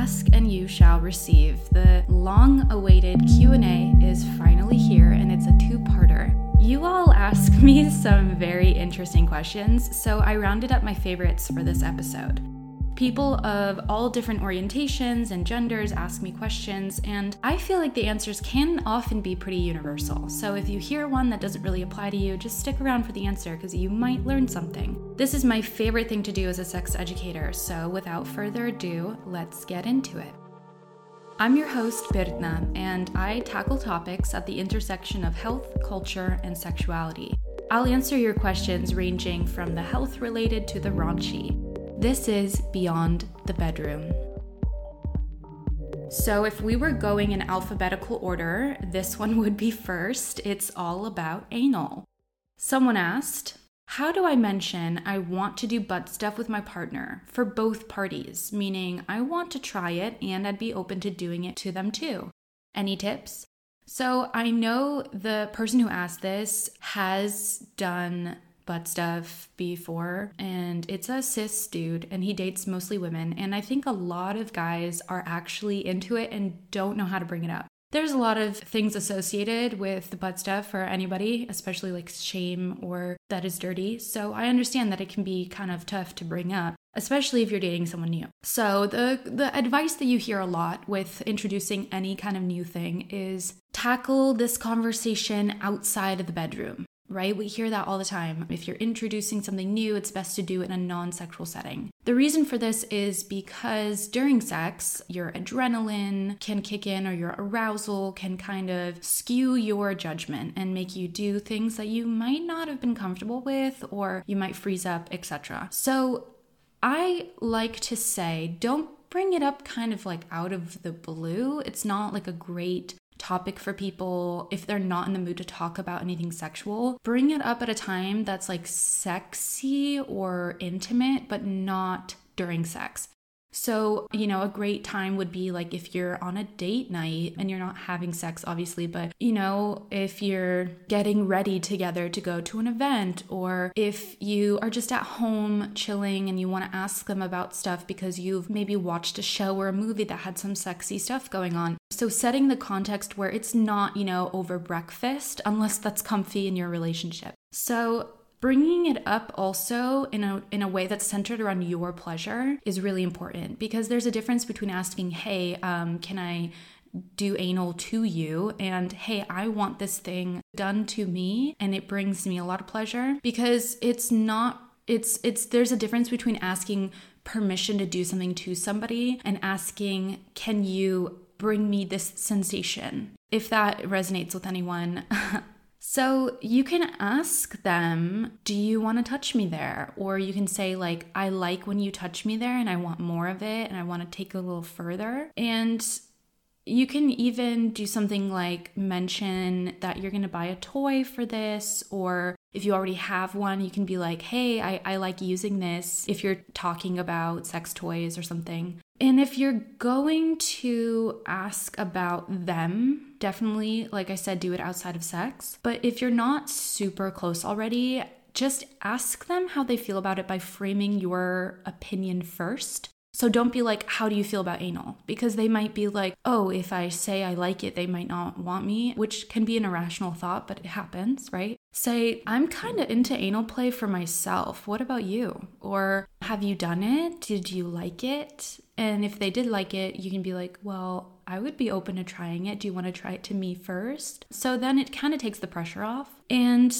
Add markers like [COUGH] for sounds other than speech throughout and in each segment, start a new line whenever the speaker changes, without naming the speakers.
Ask and you shall receive. The long-awaited Q&A is finally here and it's a two-parter. You all ask [LAUGHS] me some very interesting questions, so I rounded up my favorites for this episode. People of all different orientations and genders ask me questions, and I feel like the answers can often be pretty universal. So if you hear one that doesn't really apply to you, just stick around for the answer because you might learn something. This is my favorite thing to do as a sex educator, so without further ado, let's get into it. I'm your host, Birna, and I tackle topics at the intersection of health, culture, and sexuality. I'll answer your questions ranging from the health related to the raunchy. This is Beyond the Bedroom. So, if we were going in alphabetical order, this one would be first. It's all about anal. Someone asked, How do I mention I want to do butt stuff with my partner for both parties? Meaning, I want to try it and I'd be open to doing it to them too. Any tips? So, I know the person who asked this has done butt stuff before, and it's a cis dude, and he dates mostly women. And I think a lot of guys are actually into it and don't know how to bring it up. There's a lot of things associated with the butt stuff for anybody, especially like shame or that is dirty. So I understand that it can be kind of tough to bring up, especially if you're dating someone new. So the the advice that you hear a lot with introducing any kind of new thing is tackle this conversation outside of the bedroom right? We hear that all the time. If you're introducing something new, it's best to do it in a non sexual setting. The reason for this is because during sex, your adrenaline can kick in or your arousal can kind of skew your judgment and make you do things that you might not have been comfortable with or you might freeze up, etc. So I like to say, don't bring it up kind of like out of the blue. It's not like a great topic for people if they're not in the mood to talk about anything sexual. Bring it up at a time that's like sexy or intimate, but not during sex. So, you know, a great time would be like if you're on a date night and you're not having sex, obviously, but, you know, if you're getting ready together to go to an event, or if you are just at home chilling and you want to ask them about stuff because you've maybe watched a show or a movie that had some sexy stuff going on. So, setting the context where it's not, you know, over breakfast, unless that's comfy in your relationship. So, bringing it up also in a in a way that's centered around your pleasure is really important because there's a difference between asking hey um, can i do anal to you? and hey i want this thing done to me and it brings me a lot of pleasure because it's not it's it's there's a difference between asking permission to do something to somebody and asking can you bring me this sensation? If that resonates with anyone [LAUGHS] So you can ask them, Do you want to touch me there? Or you can say, like, I like when you touch me there and I want more of it and I want to take it a little further. And you can even do something like mention that you're going to buy a toy for this, or if you already have one, you can be like, hey, I, I like using this if you're talking about sex toys or something. And if you're going to ask about them, definitely, like I said, do it outside of sex. But if you're not super close already, just ask them how they feel about it by framing your opinion first. So don't be like, how do you feel about anal? Because they might be like, oh, if I say I like it, they might not want me, which can be an irrational thought, but it happens, right? Say, I'm kind of into anal play for myself. What about you? Or have you done it? Did you like it? And if they did like it, you can be like, well, I would be open to trying it. Do you want to try it to me first? So then it kind of takes the pressure off. And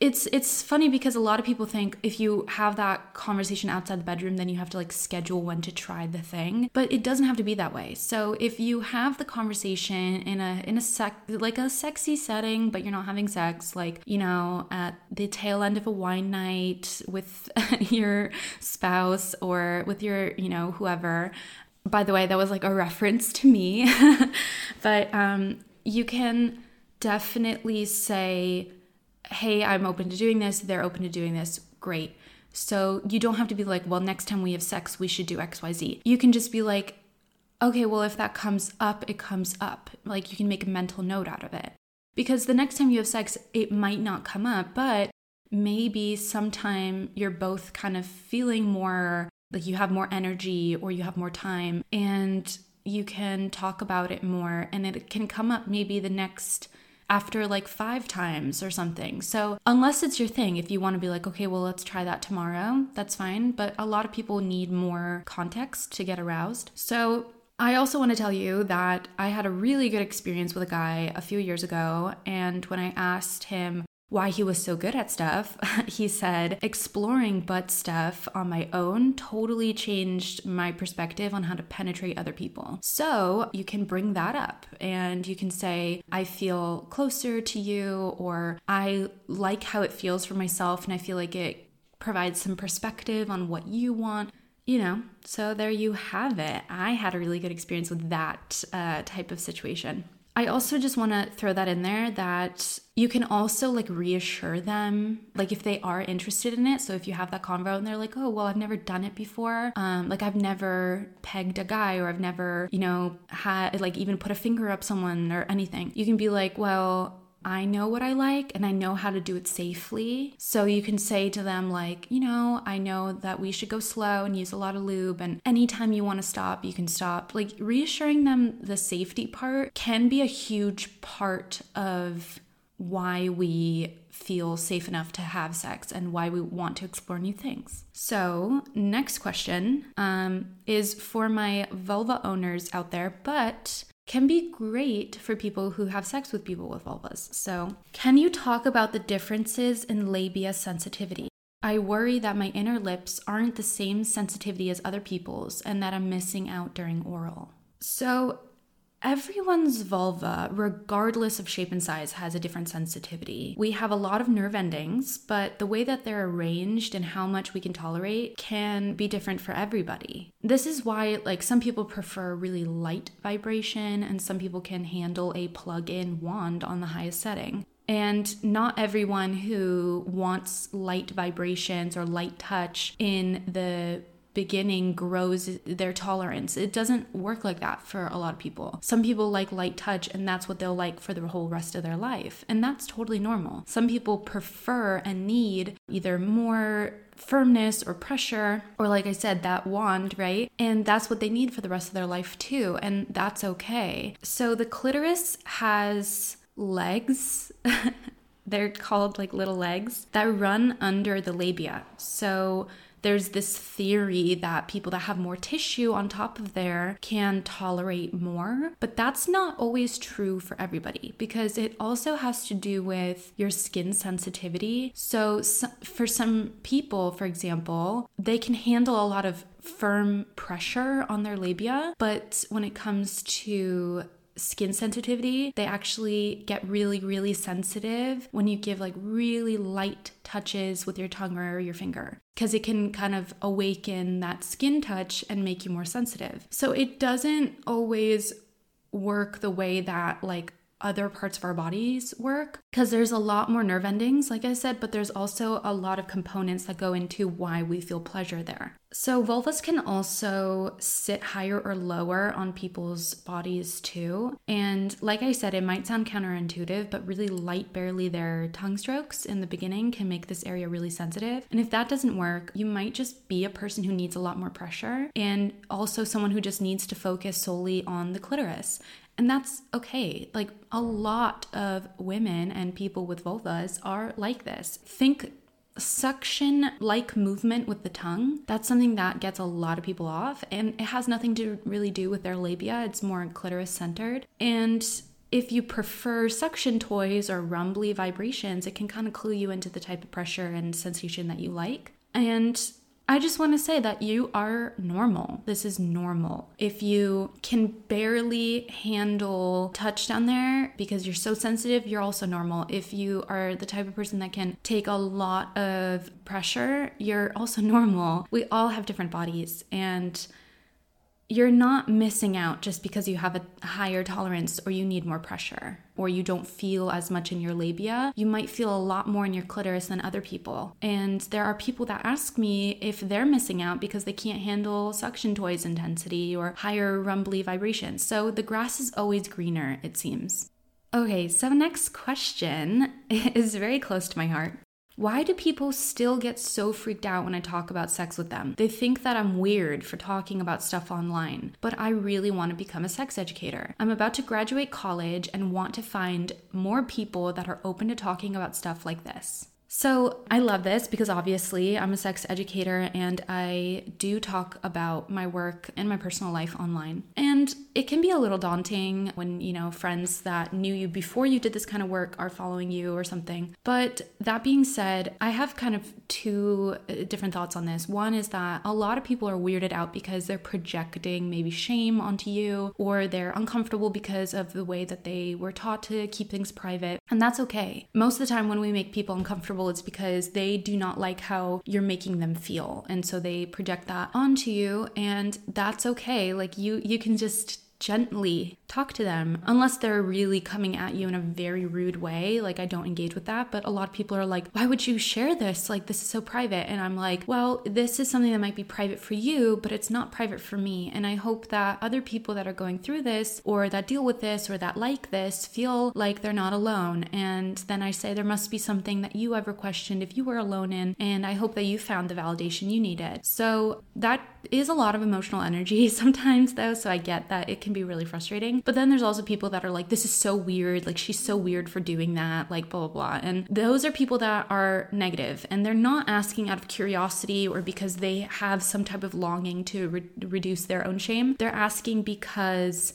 it's it's funny because a lot of people think if you have that conversation outside the bedroom then you have to like schedule when to try the thing but it doesn't have to be that way. So if you have the conversation in a in a sec like a sexy setting but you're not having sex like you know at the tail end of a wine night with [LAUGHS] your spouse or with your you know whoever. By the way that was like a reference to me. [LAUGHS] But um you can definitely say hey, I'm open to doing this, they're open to doing this, great. So you don't have to be like, well, next time we have sex, we should do XYZ. You can just be like, okay, well, if that comes up, it comes up. Like you can make a mental note out of it. Because the next time you have sex, it might not come up, but maybe sometime you're both kind of feeling more like you have more energy or you have more time and you can talk about it more and it can come up maybe the next after like five times or something. So, unless it's your thing, if you want to be like, okay, well, let's try that tomorrow, that's fine. But a lot of people need more context to get aroused. So, I also want to tell you that I had a really good experience with a guy a few years ago. And when I asked him why he was so good at stuff, [LAUGHS] he said, exploring butt stuff on my own totally changed my perspective on how to penetrate other people. So you can bring that up and you can say, I feel closer to you, or I like how it feels for myself, and I feel like it provides some perspective on what you want you know, so there you have it. I had a really good experience with that uh, type of situation. I also just want to throw that in there that you can also like reassure them, like if they are interested in it. So if you have that convo and they're like, oh, well, I've never done it before. Um, like I've never pegged a guy or I've never, you know, had like even put a finger up someone or anything. You can be like, well, I know what I like and I know how to do it safely. So you can say to them, like, you know, I know that we should go slow and use a lot of lube. And anytime you want to stop, you can stop. Like, reassuring them the safety part can be a huge part of why we feel safe enough to have sex and why we want to explore new things. So, next question um, is for my vulva owners out there, but can be great for people who have sex with people with vulvas. So, can you talk about the differences in labia sensitivity? I worry that my inner lips aren't the same sensitivity as other people's and that I'm missing out during oral. So, Everyone's vulva, regardless of shape and size, has a different sensitivity. We have a lot of nerve endings, but the way that they're arranged and how much we can tolerate can be different for everybody. This is why, like, some people prefer really light vibration, and some people can handle a plug in wand on the highest setting. And not everyone who wants light vibrations or light touch in the beginning grows their tolerance. It doesn't work like that for a lot of people. Some people like light touch and that's what they'll like for the whole rest of their life. And that's totally normal. Some people prefer and need either more firmness or pressure, or like I said, that wand, right? And that's what they need for the rest of their life too. And that's okay. So the clitoris has legs. [LAUGHS] They're called like little legs that run under the labia. So there's this theory that people that have more tissue on top of there can tolerate more, but that's not always true for everybody because it also has to do with your skin sensitivity. So, for some people, for example, they can handle a lot of firm pressure on their labia, but when it comes to skin sensitivity, they actually get really, really sensitive when you give like really light touches with your tongue or your finger because it can kind of awaken that skin touch and make you more sensitive. So it doesn't always work the way that like other parts of our bodies work because there's a lot more nerve endings, like I said, but there's also a lot of components that go into why we feel pleasure there. So, vulvas can also sit higher or lower on people's bodies too. And like I said, it might sound counterintuitive, but really light, barely there tongue strokes in the beginning can make this area really sensitive. And if that doesn't work, you might just be a person who needs a lot more pressure and also someone who just needs to focus solely on the clitoris. And that's okay. Like a lot of women and people with vulvas are like this. Think suction like movement with the tongue. That's something that gets a lot of people off. And it has nothing to really do with their labia, it's more clitoris centered. And if you prefer suction toys or rumbly vibrations, it can kind of clue you into the type of pressure and sensation that you like. And I just want to say that you are normal. This is normal. If you can barely handle touch down there because you're so sensitive, you're also normal. If you are the type of person that can take a lot of pressure, you're also [LAUGHS] normal. We all have different bodies and you're not missing out just because you have a higher tolerance or you need more pressure or you don't feel as much in your labia. You might feel a lot more in your clitoris than other people. And there are people that ask me if they're missing out because they can't handle suction toys intensity or higher rumbly vibrations. So the grass is always greener, it seems. Okay, so next question [LAUGHS] is very close to my heart. Why do people still get so freaked out when I talk about sex with them? They think that I'm weird for talking about stuff online, but I really want to become a sex educator. I'm about to graduate college and want to find more people that are open to talking about stuff like this. So, I love this because obviously I'm a sex educator and I do talk about my work and my personal life online. And it can be a little daunting when, you know, friends that knew you before you did this kind of work are following you or something. But that being said, I have kind of two uh, different thoughts on this. One is that a lot of people are weirded out because they're projecting maybe shame onto you or they're uncomfortable because of the way that they were taught to keep things private. And that's okay. Most of the time, when we make people uncomfortable, it's because they do not like how you're making them feel. And so they project that onto you and that's okay. Like you you can just gently talk to them unless they're really coming at you in a very rude way like i don't engage with that but a lot of people are like why would you share this? Like this is so private. And i'm like well this is something that might be private for you but it's not private for me. And i hope that other people that are going through this or that deal with this or that like this feel like they're not alone. And then i say there must be something that you ever questioned if you were alone in and i hope that you found the validation you needed. So that is a lot of emotional energy [LAUGHS] sometimes though so i get that it can be really frustrating. But then there's also people that are like, this is so weird. Like, she's so weird for doing that, like, blah, blah, blah. And those are people that are negative and they're not asking out of curiosity or because they have some type of longing to re- reduce their own shame. They're asking because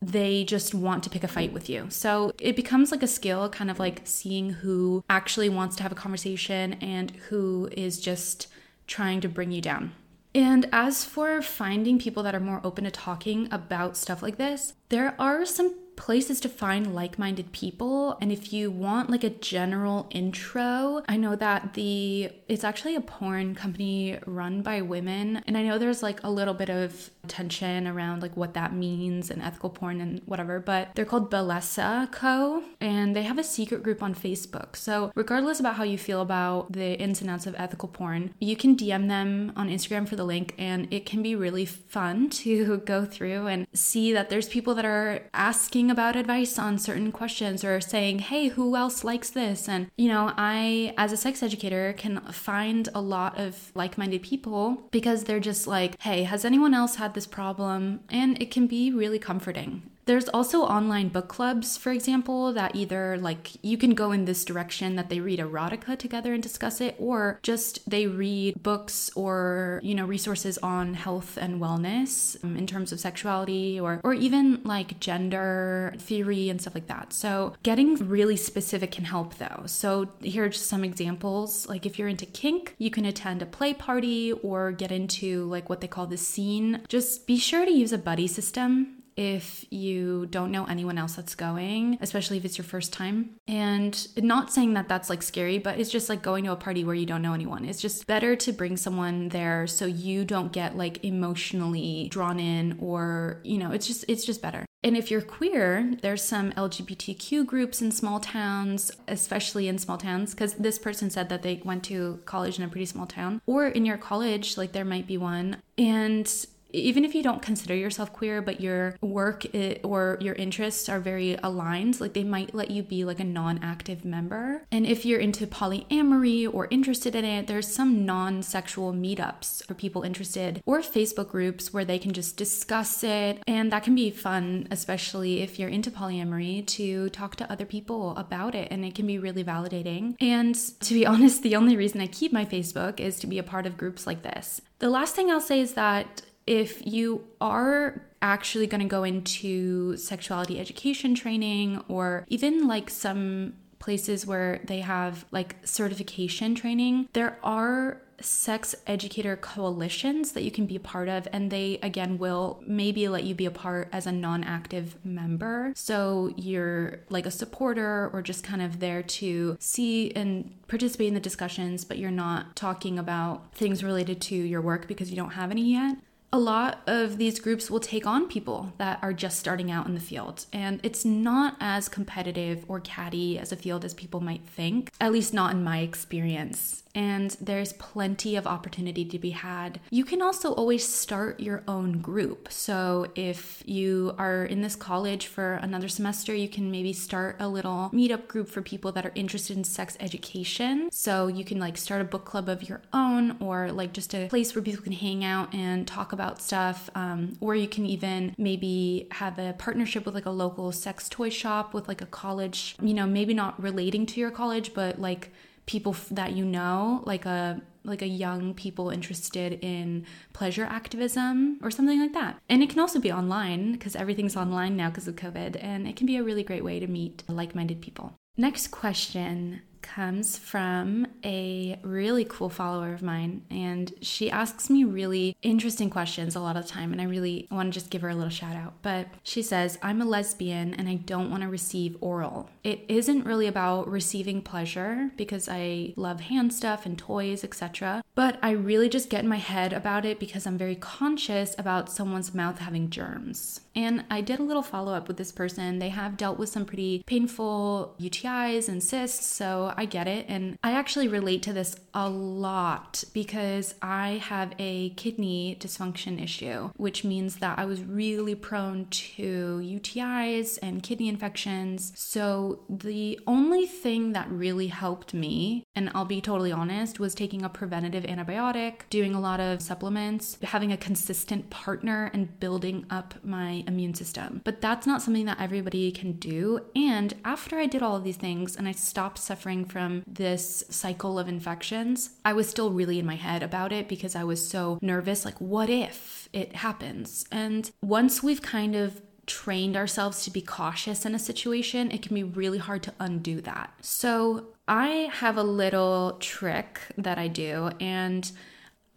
they just want to pick a fight with you. So it becomes like a skill, kind of like seeing who actually wants to have a conversation and who is just trying to bring you down. And as for finding people that are more open to talking about stuff like this, there are some places to find like-minded people. And if you want like a general intro i know that the it's actually a porn company run by women. And i know there's like a little bit of tension around like what that means and ethical porn and whatever but they're called Bellesa Co. And they have a secret group on Facebook. So regardless about how you feel about the ins and outs of ethical porn you can DM them on Instagram for the link and it can be really fun to [LAUGHS] go through and see that there's people that are asking asking about advice on certain questions or saying, hey, who else likes this? And, you know, I, as a sex educator, can find a lot of like minded people because they're just like, hey, has anyone else had this problem? And it can be really comforting. There's also online book clubs, for example, that either like you can go in this direction that they read erotica together and discuss it, or just they read books or, you know, resources on health and wellness um, in terms of sexuality or, or even like gender theory and stuff like that. So getting really specific can help though. So here are just some examples. Like if you're into kink, you can attend a play party or get into like what they call the scene. Just be sure to use a buddy system if you don't know anyone else that's going, especially if it's your first time. And not saying that that's like scary, but it's just like going to a party where you don't know anyone. It's just better to bring someone there so you don't get like emotionally drawn in or, you know, it's just it's just better. And if you're queer, there's some LGBTQ groups in small towns, especially in small towns, because this person said that they went to college in a pretty small town, or in your college, like there might be one. And even if you don't consider yourself queer but your work or your interests are very aligned like they might let you be like a non-active member. And if you're into polyamory or interested in it there's some non-sexual meetups for people interested or facebook groups where they can just discuss it. And that can be fun especially if you're into polyamory to talk to other people about it and it can be really validating. And to be [LAUGHS] honest the only reason i keep my facebook is to be a part of groups like this. The last thing I'll say is that if you are actually going to go into sexuality education training or even like some places where they have like certification training, there are sex educator coalitions that you can be a part of and they again will maybe let you be a part as a non-active member. So you're like a supporter or just kind of there to see and participate in the discussions but you're not talking about things related to your work because you don't have any yet a lot of these groups will take on people that are just starting out in the field. And it's not as competitive or catty as a field as people might think, at least not in my experience. And there's plenty of opportunity to be had. You can also always start your own group. So if you are in this college for another semester, you can maybe start a little meetup group for people that are interested in sex education. So you can like start a book club of your own or like just a place where people can hang out and talk about stuff. Um, or you can even maybe have a partnership with like a local sex toy shop with like a college, you know, maybe not relating to your college, but like people that you know, like a like a young people interested in pleasure activism or something like that. And it can also be online because everything's online now because of COVID, and it can be a really great way to meet like-minded people. Next question comes from a really cool follower of mine, and she asks me really interesting questions a lot of the time, and I really want to just give her a little shout out. But she says, I'm a lesbian and I don't want to receive oral. It isn't really about receiving pleasure because I love hand stuff and toys, etc. But I really just get in my head about it because I'm very conscious about someone's mouth having germs. And I did a little follow up with this person. They have dealt with some pretty painful UTIs and cysts, so I get it. And I actually relate to this a lot because I have a kidney dysfunction issue, which means that I was really prone to UTIs and kidney infections. So the only thing that really helped me, and I'll be totally honest, was taking a preventative antibiotic, doing a lot of supplements, having a consistent partner, and building up my immune system. But that's not something that everybody can do. And after I did all of these things and I stopped suffering from this cycle of infections, I was still really in my head about it because I was so nervous like, what if it happens? And once we've kind of trained ourselves to be cautious in a situation, it can be really hard to undo that. So, I have a little trick that I do, and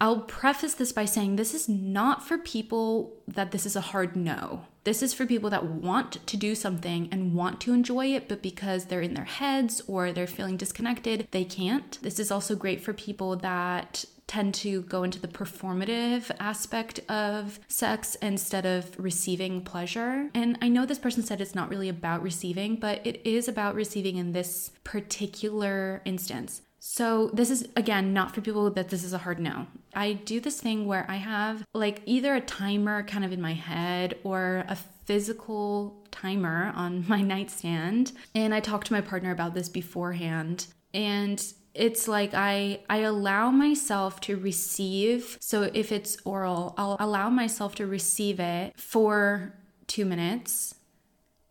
I'll preface this by saying this is not for people that this is a hard no. This is for people that want to do something and want to enjoy it, but because they're in their heads or they're feeling disconnected, they can't. This is also great for people that tend to go into the performative aspect of sex instead of receiving pleasure. And I know this person said it's not really about receiving, but it is about receiving in this particular instance. So, this is again not for people that this is a hard no. I do this thing where I have like either a timer kind of in my head or a physical timer on [LAUGHS] my nightstand. And I talk to my partner about this beforehand. And it's like I I allow myself to receive. So if it's oral, I'll allow myself to receive it for 2 minutes.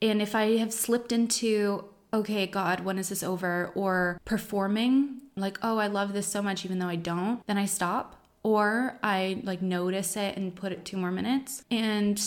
And if I have slipped into okay, God, when is this over? Or performing, like, oh, I love this so much, even though I don't, then I stop. Or I like notice it and put it two more minutes. And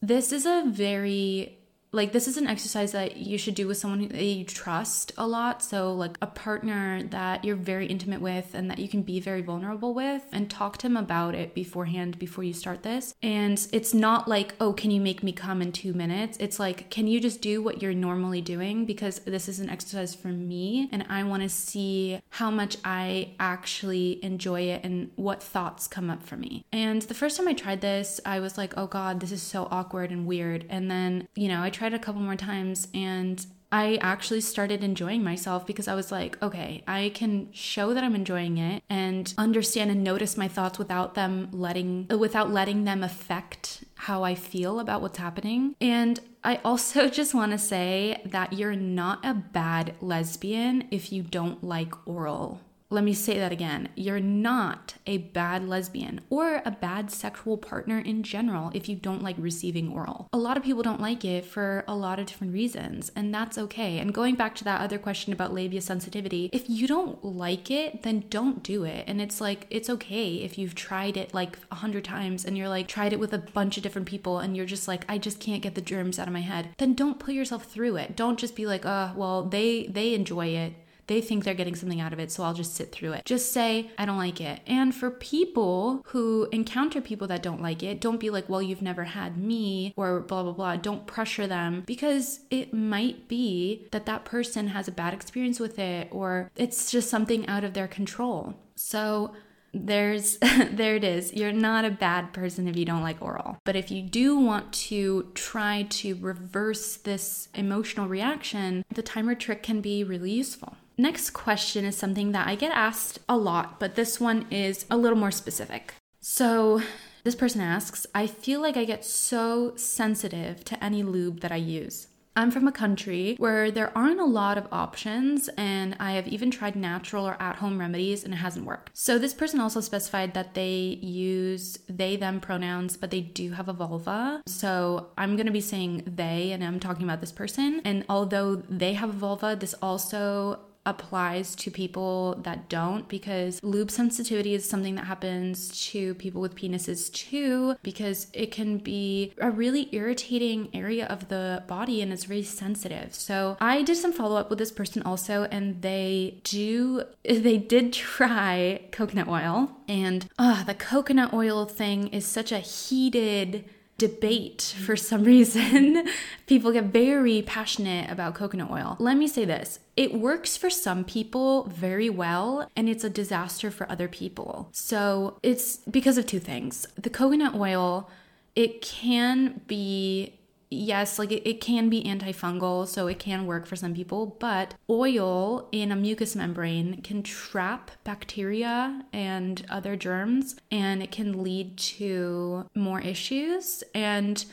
this is a very like this is an exercise that you should do with someone that you trust a lot. So like a partner that you're very intimate with and that you can be very vulnerable with and talk to them about it beforehand before you start this. And it's not like oh can you make me come in 2 minutes? It's like can you just do what you're normally doing? Because this is an exercise for me and I want to see how much I actually enjoy it and what thoughts come up for me. And the first time I tried this I was like oh god this is so awkward and weird. And then you know I tried a couple more times and I actually started enjoying myself because I was like, okay, I can show that I'm enjoying it and understand and notice my thoughts without them letting without letting them affect how I feel about what's happening. And I also [LAUGHS] just want to say that you're not a bad lesbian if you don't like oral let me say that again. You're not a bad lesbian or a bad sexual partner in general if you don't like receiving oral. A lot of people don't like it for a lot of different reasons, and that's okay. And going back to that other question about labia sensitivity, if you don't like it, then don't do it. And it's like, it's okay if you've tried it like a hundred times and you're like, tried it with a bunch of different people and you're just like, I just can't get the germs out of my head. Then don't put yourself through it. Don't just be like, oh, well, they, they enjoy it they think they're getting something out of it, so I'll just sit through it. Just say, I don't like it. And for people who encounter people that don't like it, don't be like, well, you've never had me or blah, blah, blah. Don't pressure them because it might be that that person has a bad experience with it or it's just something out of their control. So, there's [LAUGHS] there it is you're not a bad person if you don't like oral but if you do want to try to reverse this emotional reaction the timer trick can be really useful Next question is something that I get asked a lot, but this one is a little more specific. So, this person asks, I feel like I get so sensitive to any lube that I use. I'm from a country where there aren't a lot of options, and I have even tried natural or at home remedies and it hasn't worked. So, this person also specified that they use they, them pronouns, but they do have a vulva. So, I'm to be saying they, and I'm talking about this person. And although they have a vulva, this also applies to people that don't because lube sensitivity is something that happens to people with penises too because it can be a really irritating area of the body and it's very sensitive. So I did some follow up with this person also and they do [LAUGHS] they did try coconut oil and uh the coconut oil thing is such a heated debate for some [LAUGHS] reason. people get very passionate about coconut oil. Let me say this it works for some people very well, and it's a disaster for other people. So it's because of two things. The coconut oil, it can be yes, like it, it, can be antifungal, so it can work for some people, but oil in a mucous membrane can trap bacteria and other germs, and it can lead to more issues. And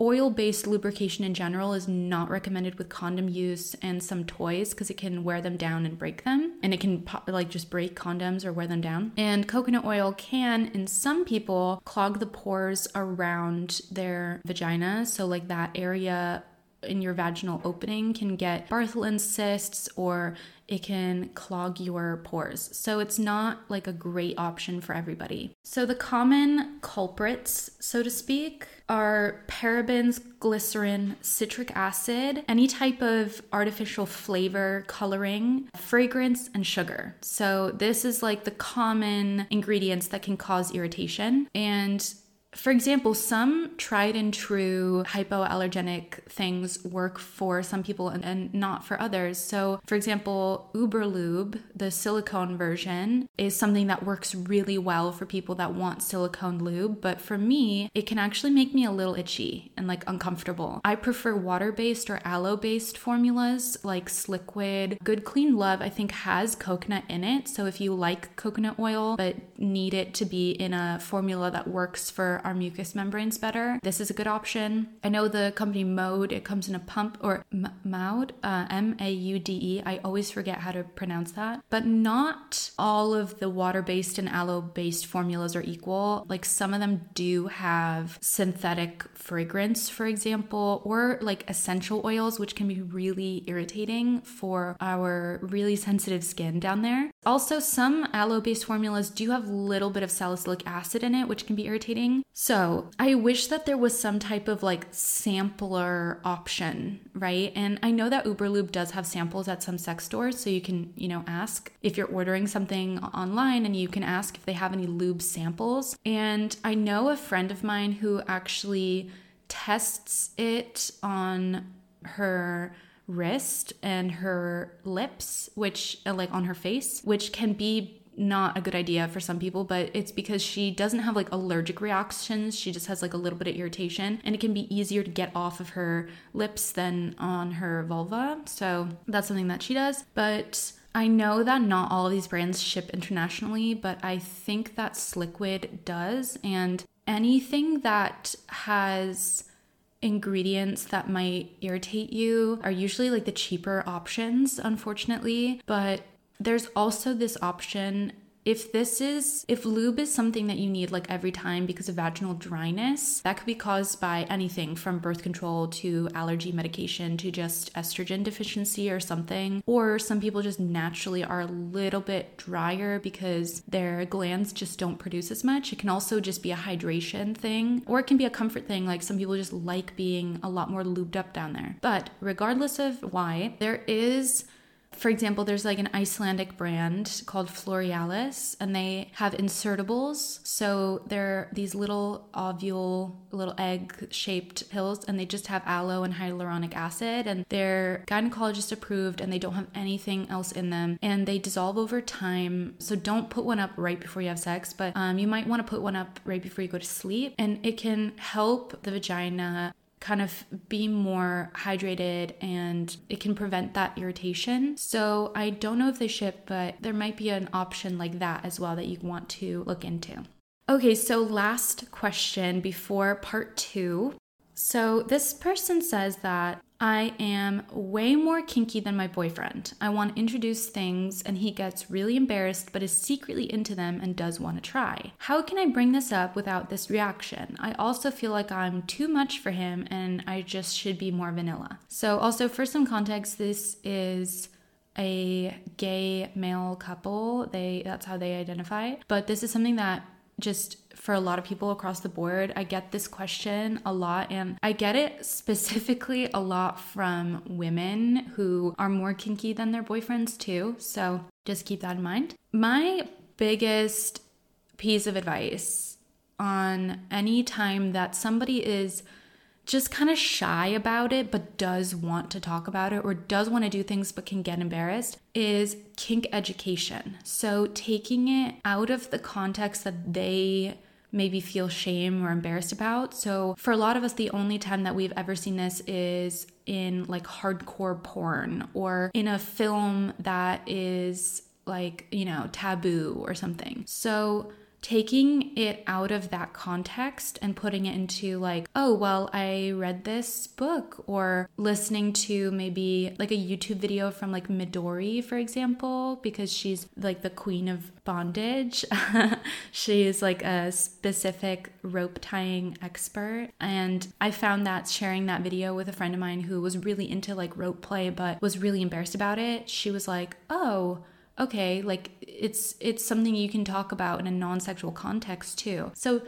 Oil based lubrication in general is not recommended with condom use and some toys because it can wear them down and break them. And it can like just break condoms or wear them down. And coconut oil can, in some people, clog the pores around their vagina. So, like that area in your vaginal opening can get Bartholin's cysts or it can clog your pores. So it's not like a great option for everybody. So the common culprits, so to speak, are parabens, glycerin, citric acid, any type of artificial flavor, coloring, fragrance, and sugar. So this is like the common ingredients that can cause irritation. And for example, some tried and true hypoallergenic things work for some people and, and, not for others. So, for example, Uberlube, the silicone version, is something that works really well for people that want silicone lube. But for me, it can actually make me a little itchy and like uncomfortable. I prefer water based or aloe based formulas like Sliquid. Good Clean Love, I think, has coconut in it. So, if you like coconut oil but need it to be in a formula that works for our mucous membranes better, this is a good option. I know the company Mode, it comes in a pump or M- Maude, uh, M A U D E. I always forget how to pronounce that. But not all of the water based and aloe based formulas are equal. Like some of them do have synthetic fragrance, for example, or like essential oils, which can be really irritating for our really sensitive skin down there. Also, some aloe based formulas do have a little bit of salicylic acid in it, which can be irritating. So I wish that there was some type of like sampler option, right? And I know that Uberlube does have samples at some sex stores, so you can, you know, ask if you're ordering something online and you can ask if they have any lube samples. And I know a friend of mine who actually tests it on her wrist and her lips, which uh, like on her face, which can be not a good idea for some people, but it's because she doesn't have like allergic reactions. She just has like a little bit of irritation, and it can be easier to get off of her lips than on her vulva. So that's something that she does. But I know that not all of these brands ship internationally, but I think that Sliquid does. And anything that has ingredients that might irritate you are usually like the cheaper options, unfortunately. But there's also this option if this is if lube is something that you need like every time because of vaginal dryness that could be caused by anything from birth control to allergy medication to just estrogen deficiency or something. Or some people just naturally are a little bit drier because their glands just don't produce as much. It can also just be a hydration thing or it can be a comfort thing like some people just like being a lot more lubed up down there. But regardless of why there is for example, there's like an Icelandic brand called Florealis, and they have insertables. So they're these little ovule, little egg shaped pills, and they just have aloe and hyaluronic acid, and they're gynecologist approved, and they don't have anything else in them, and they dissolve over time. So don't put one up right before you have sex, but um, you might want to put one up right before you go to sleep, and it can help the vagina kind of be more hydrated and it can prevent that irritation. So I don't know if they ship, but there might be an option like that as well that you want to look into. Okay, so last question before part two. So this person says that I am way more kinky than my boyfriend. I want to introduce things and he gets really embarrassed but is secretly into them and does want to try. How can I bring this up without this reaction? I also feel like I'm too much for him and I just should be more vanilla. So, also for some context, this is a gay male couple. They that's how they identify. But this is something that just for a lot of people across the board. I get this question a lot, and I get it specifically a lot from women who are more kinky than their boyfriends, too. So just keep that in mind. My biggest piece of advice on any time that somebody is just kind of shy about it, but does want to talk about it or does want to do things but can get embarrassed is kink education. So taking it out of the context that they maybe feel shame or embarrassed about. So for a lot of us, the only time that we've ever seen this is in like hardcore porn or in a film that is like, you know, taboo or something. So taking it out of that context and putting it into like, oh, well, I read this book, or listening to maybe like a YouTube video from like Midori, for example, because she's like the queen of bondage. [LAUGHS] she is like a specific rope tying expert. And I found that sharing that video with a friend of mine who was really into like rope play, but was really embarrassed about it, she was like, oh, okay, like it's it's something you can talk about in a non-sexual context too. So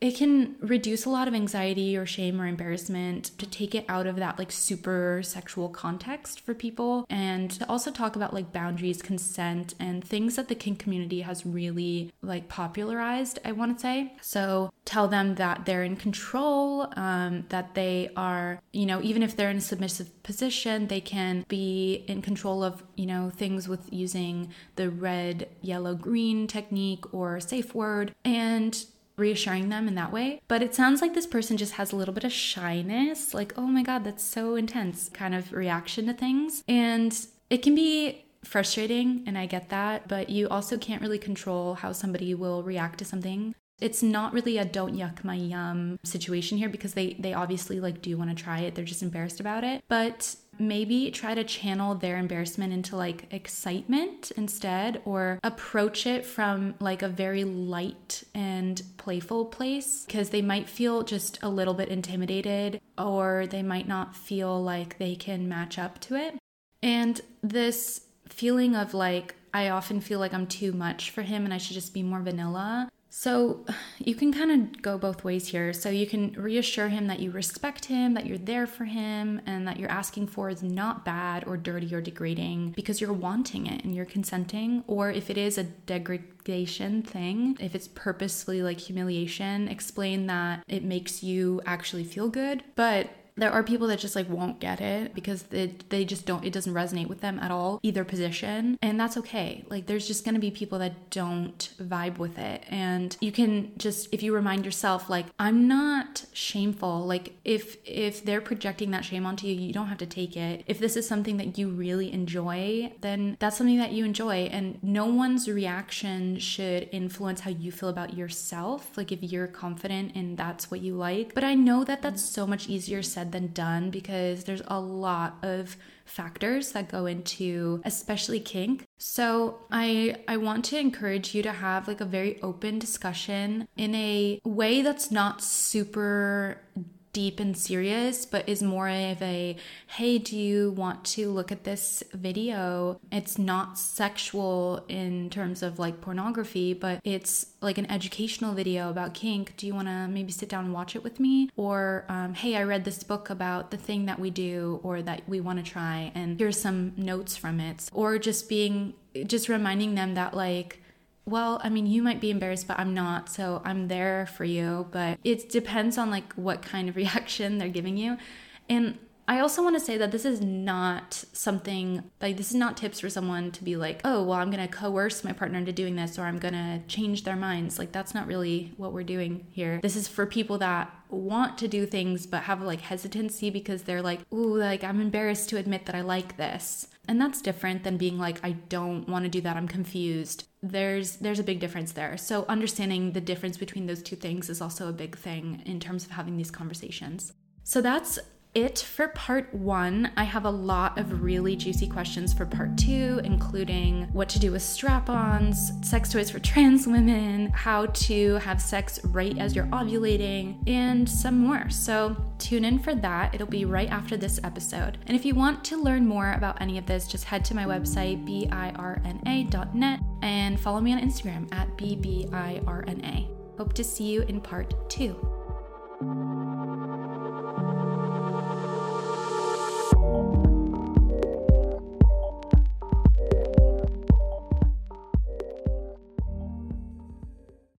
it can reduce a lot of anxiety or shame or embarrassment to take it out of that like super sexual context for people and to also talk about like boundaries consent and things that the kink community has really like popularized i want to say. So tell them that they're in control um, that they are you know even if they're in a submissive position they can be in control of you know things with using the red yellow green technique or safe word. And reassuring them in that way. But it sounds like this person just has a little bit of shyness, like, oh my God, that's so intense kind of reaction to things. And it can be frustrating, and I get that, but you also can't really control how somebody will react to something. It's not really a don't yuck my yum situation here because they they obviously like do want to try it. They're just embarrassed about it. But maybe try to channel their embarrassment into like excitement instead or approach it from like a very light and playful place because they might feel just a little bit intimidated or they might not feel like they can match up to it. And this feeling of like I often feel like I'm too much for him and I should just be more vanilla. So you can kind of go both ways here. So you can reassure him that you respect him, that you're there for him, and that you're asking for is not bad or dirty or degrading because you're wanting it and you're consenting. Or if it is a degradation thing, if it's purposefully like humiliation, explain that it makes you actually feel good. But there are people that just like won't get it because they, they just don't it doesn't resonate with them at all either position and that's okay. Like there's just to be people that don't vibe with it. And you can just if you remind yourself like i'm not shameful like if if they're projecting that shame onto you you don't have to take it. If this is something that you really enjoy then that's something that you enjoy. And no one's reaction should influence how you feel about yourself like if you're confident and that's what you like. But i know that that's so much easier said said than done because there's a lot of factors that go into especially kink. So I I want to encourage you to have like a very open discussion in a way that's not super deep and serious, but is more of a hey, do you want to look at this video? It's not sexual in terms of like pornography, but it's like an educational video about kink. Do you want to maybe sit down and watch it with me? Or, um, hey, I read this book about the thing that we do or that we want to try, and here's some notes from it. Or just being, just reminding them that, like, well, I mean, you might be embarrassed, but I'm not. So I'm there for you. But it depends on like what kind of [LAUGHS] reaction they're giving you. And I also want to say that this is not something like this is not tips for someone to be like, oh, well, I'm going to coerce my partner into doing this or I'm going to change their minds. Like, that's not really what we're doing here. This is for people that want to do things but have like hesitancy because they're like, ooh, like I'm embarrassed to admit that I like this. And that's different than being like, I don't want to do that, I'm confused. There's there's a big difference there. So understanding the difference between those two things is also a big thing in terms of having these conversations. So that's it for part one. I have a lot of really juicy questions for part two, including what to do with strap ons, sex toys for trans women, how to have sex right as you're ovulating, and some more. So tune in for that. It'll be right after this episode. And if you want to learn more about any of this, just head to my website, birna.net, and follow me on Instagram at bbirna. Hope to see you in part two.